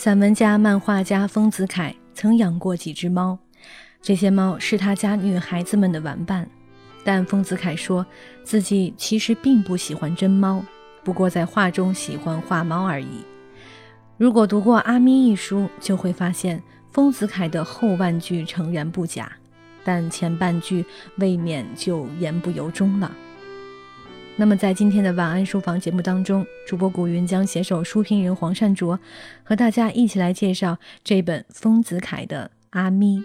散文家、漫画家丰子恺曾养过几只猫，这些猫是他家女孩子们的玩伴。但丰子恺说自己其实并不喜欢真猫，不过在画中喜欢画猫而已。如果读过《阿咪》一书，就会发现丰子恺的后半句诚然不假，但前半句未免就言不由衷了。那么，在今天的晚安书房节目当中，主播古云将携手书评人黄善卓，和大家一起来介绍这本丰子恺的《阿咪》。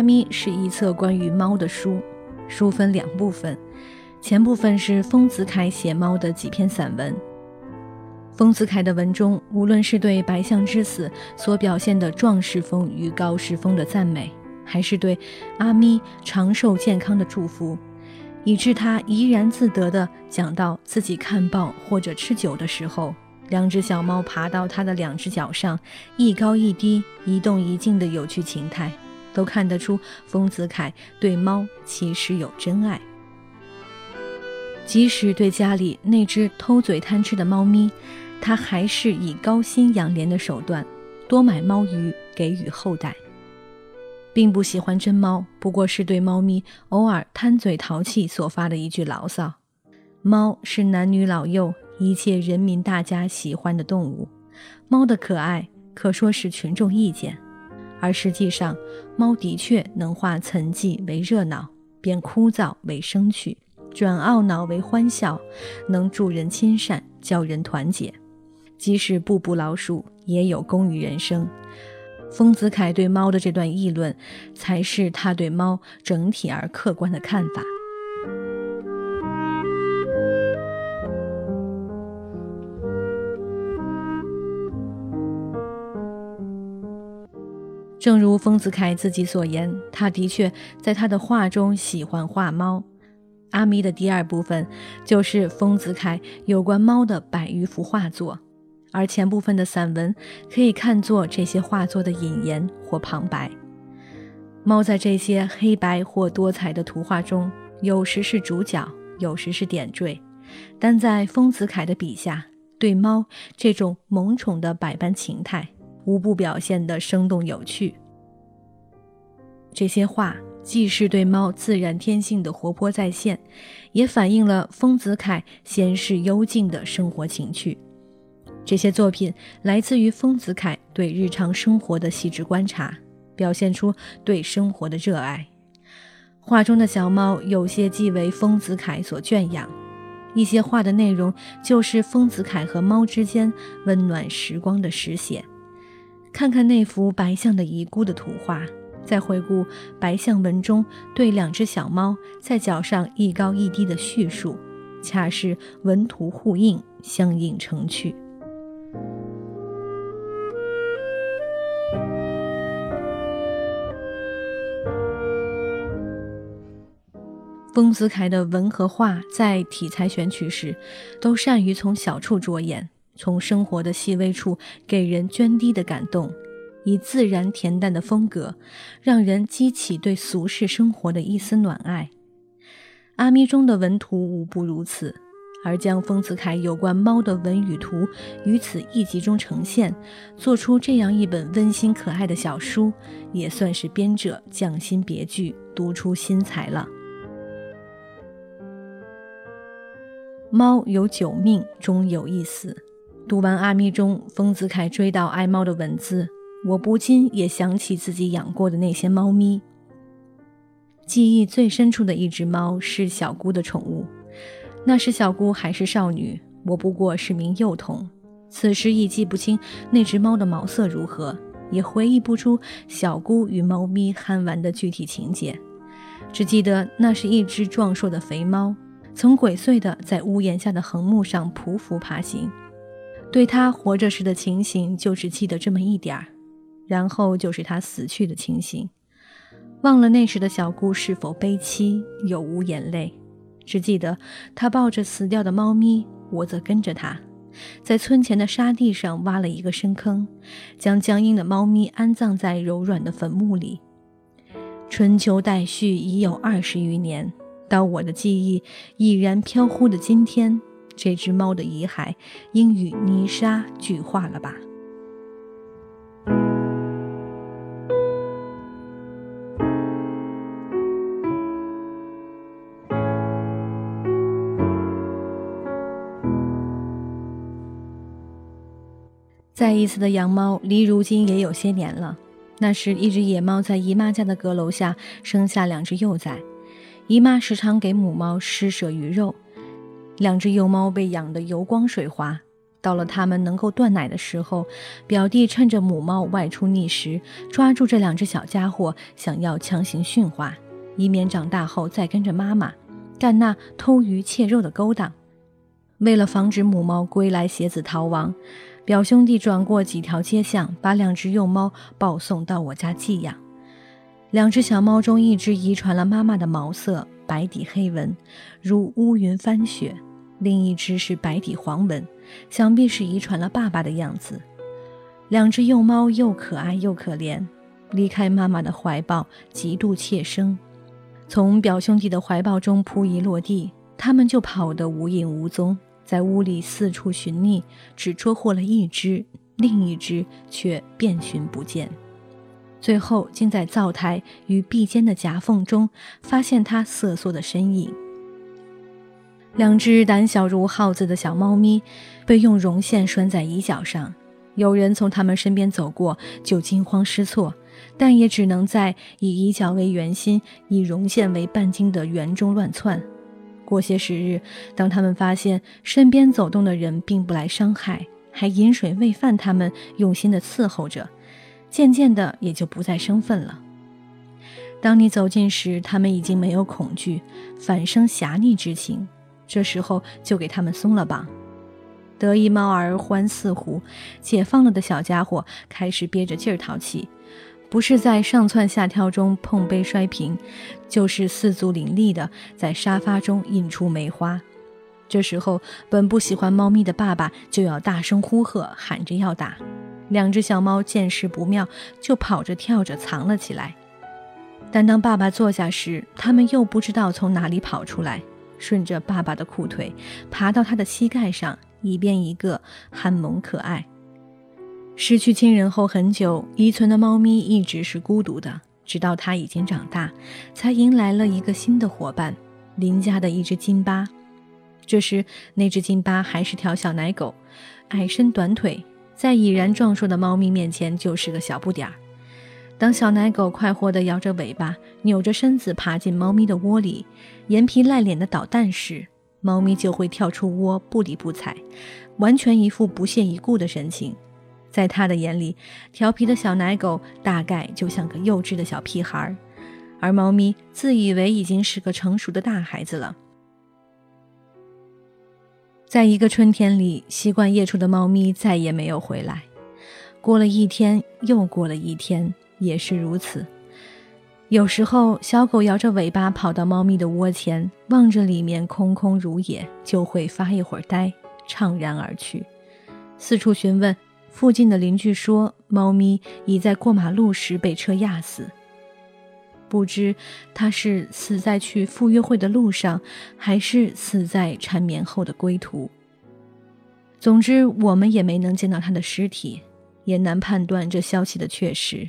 阿咪是一册关于猫的书，书分两部分，前部分是丰子恺写猫的几篇散文。丰子恺的文中，无论是对白象之死所表现的壮士风与高士风的赞美，还是对阿咪长寿健康的祝福，以致他怡然自得地讲到自己看报或者吃酒的时候，两只小猫爬到他的两只脚上，一高一低，一动一静的有趣情态。都看得出，丰子恺对猫其实有真爱。即使对家里那只偷嘴贪吃的猫咪，他还是以高薪养廉的手段，多买猫鱼给予后代。并不喜欢真猫，不过是对猫咪偶尔贪嘴淘气所发的一句牢骚。猫是男女老幼一切人民大家喜欢的动物，猫的可爱可说是群众意见。而实际上，猫的确能化沉寂为热闹，变枯燥为生趣，转懊恼为欢笑，能助人亲善，教人团结。即使步步老鼠，也有功于人生。丰子恺对猫的这段议论，才是他对猫整体而客观的看法。正如丰子恺自己所言，他的确在他的画中喜欢画猫。阿咪的第二部分就是丰子恺有关猫的百余幅画作，而前部分的散文可以看作这些画作的引言或旁白。猫在这些黑白或多彩的图画中，有时是主角，有时是点缀，但在丰子恺的笔下，对猫这种萌宠的百般情态。无不表现得生动有趣。这些画既是对猫自然天性的活泼再现，也反映了丰子恺闲适幽静的生活情趣。这些作品来自于丰子恺对日常生活的细致观察，表现出对生活的热爱。画中的小猫有些既为丰子恺所圈养，一些画的内容就是丰子恺和猫之间温暖时光的实写。看看那幅白象的遗孤的图画，再回顾白象文中对两只小猫在脚上一高一低的叙述，恰是文图互映，相映成趣。丰子恺的文和画在题材选取时，都善于从小处着眼。从生活的细微处给人涓滴的感动，以自然恬淡的风格，让人激起对俗世生活的一丝暖爱。阿咪中的文图无不如此，而将丰子恺有关猫的文与图于此一集中呈现，做出这样一本温馨可爱的小书，也算是编者匠心别具，独出心裁了。猫有九命，终有一死。读完《阿咪》中丰子恺追悼爱猫的文字，我不禁也想起自己养过的那些猫咪。记忆最深处的一只猫是小姑的宠物，那时小姑还是少女，我不过是名幼童。此时已记不清那只猫的毛色如何，也回忆不出小姑与猫咪憨玩的具体情节，只记得那是一只壮硕的肥猫，曾鬼祟地在屋檐下的横木上匍匐爬行。对他活着时的情形，就只记得这么一点儿，然后就是他死去的情形，忘了那时的小姑是否悲凄，有无眼泪，只记得他抱着死掉的猫咪，我则跟着他，在村前的沙地上挖了一个深坑，将僵硬的猫咪安葬在柔软的坟墓里。春秋代序已有二十余年，到我的记忆已然飘忽的今天，这只猫的遗骸应与泥沙俱化了吧。再一次的养猫，离如今也有些年了。那时，一只野猫在姨妈家的阁楼下生下两只幼崽，姨妈时常给母猫施舍鱼肉，两只幼猫被养得油光水滑。到了它们能够断奶的时候，表弟趁着母猫外出觅食，抓住这两只小家伙，想要强行驯化，以免长大后再跟着妈妈干那偷鱼窃肉的勾当。为了防止母猫归来携子逃亡。表兄弟转过几条街巷，把两只幼猫抱送到我家寄养。两只小猫中，一只遗传了妈妈的毛色，白底黑纹，如乌云翻雪；另一只是白底黄纹，想必是遗传了爸爸的样子。两只幼猫又可爱又可怜，离开妈妈的怀抱，极度怯生。从表兄弟的怀抱中扑一落地，它们就跑得无影无踪。在屋里四处寻觅，只捉获了一只，另一只却遍寻不见。最后竟在灶台与壁间的夹缝中发现它瑟缩的身影。两只胆小如耗子的小猫咪被用绒线拴在椅脚上，有人从它们身边走过就惊慌失措，但也只能在以椅脚为圆心、以绒线为半径的圆中乱窜。过些时日，当他们发现身边走动的人并不来伤害，还饮水喂饭，他们用心的伺候着，渐渐的也就不再生分了。当你走近时，他们已经没有恐惧，反生侠逆之情。这时候就给他们松了绑。得意猫儿欢似虎，解放了的小家伙开始憋着劲儿淘气。不是在上蹿下跳中碰杯摔瓶，就是四足凌厉的在沙发中引出梅花。这时候，本不喜欢猫咪的爸爸就要大声呼喝，喊着要打。两只小猫见势不妙，就跑着跳着藏了起来。但当爸爸坐下时，他们又不知道从哪里跑出来，顺着爸爸的裤腿爬到他的膝盖上，一边一个憨萌可爱。失去亲人后很久，遗存的猫咪一直是孤独的。直到它已经长大，才迎来了一个新的伙伴——邻家的一只金巴。这时，那只金巴还是条小奶狗，矮身短腿，在已然壮硕的猫咪面前就是个小不点儿。当小奶狗快活地摇着尾巴，扭着身子爬进猫咪的窝里，颜皮赖脸的捣蛋时，猫咪就会跳出窝，不理不睬，完全一副不屑一顾的神情。在他的眼里，调皮的小奶狗大概就像个幼稚的小屁孩儿，而猫咪自以为已经是个成熟的大孩子了。在一个春天里，习惯夜出的猫咪再也没有回来。过了一天，又过了一天，也是如此。有时候，小狗摇着尾巴跑到猫咪的窝前，望着里面空空如也，就会发一会儿呆，怅然而去，四处询问。附近的邻居说，猫咪已在过马路时被车压死。不知它是死在去赴约会的路上，还是死在缠绵后的归途。总之，我们也没能见到它的尸体，也难判断这消息的确实。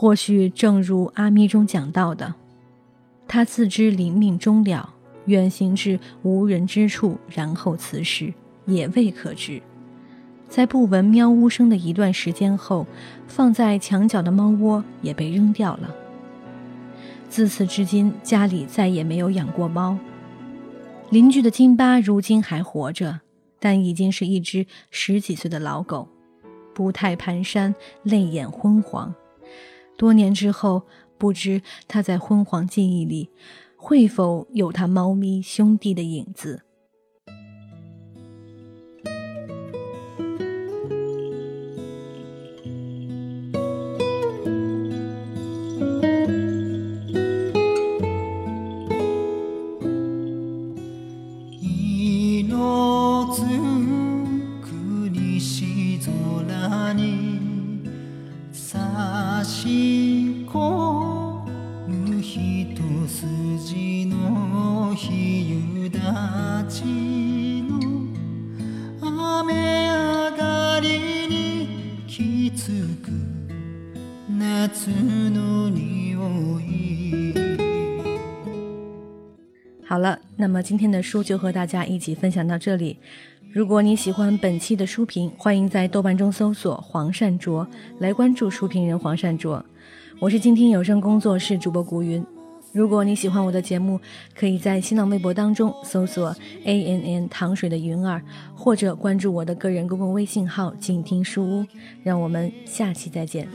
或许正如阿咪中讲到的，他自知临命终了，远行至无人之处，然后辞世，也未可知。在不闻喵呜声的一段时间后，放在墙角的猫窝也被扔掉了。自此至今，家里再也没有养过猫。邻居的金巴如今还活着，但已经是一只十几岁的老狗，步态蹒跚，泪眼昏黄。多年之后，不知他在昏黄记忆里，会否有他猫咪兄弟的影子。好了，那么今天的书就和大家一起分享到这里。如果你喜欢本期的书评，欢迎在豆瓣中搜索“黄善卓”来关注书评人黄善卓。我是静听有声工作室主播古云。如果你喜欢我的节目，可以在新浪微博当中搜索 “a n n 糖水的云儿”，或者关注我的个人公共微信号“静听书屋”。让我们下期再见。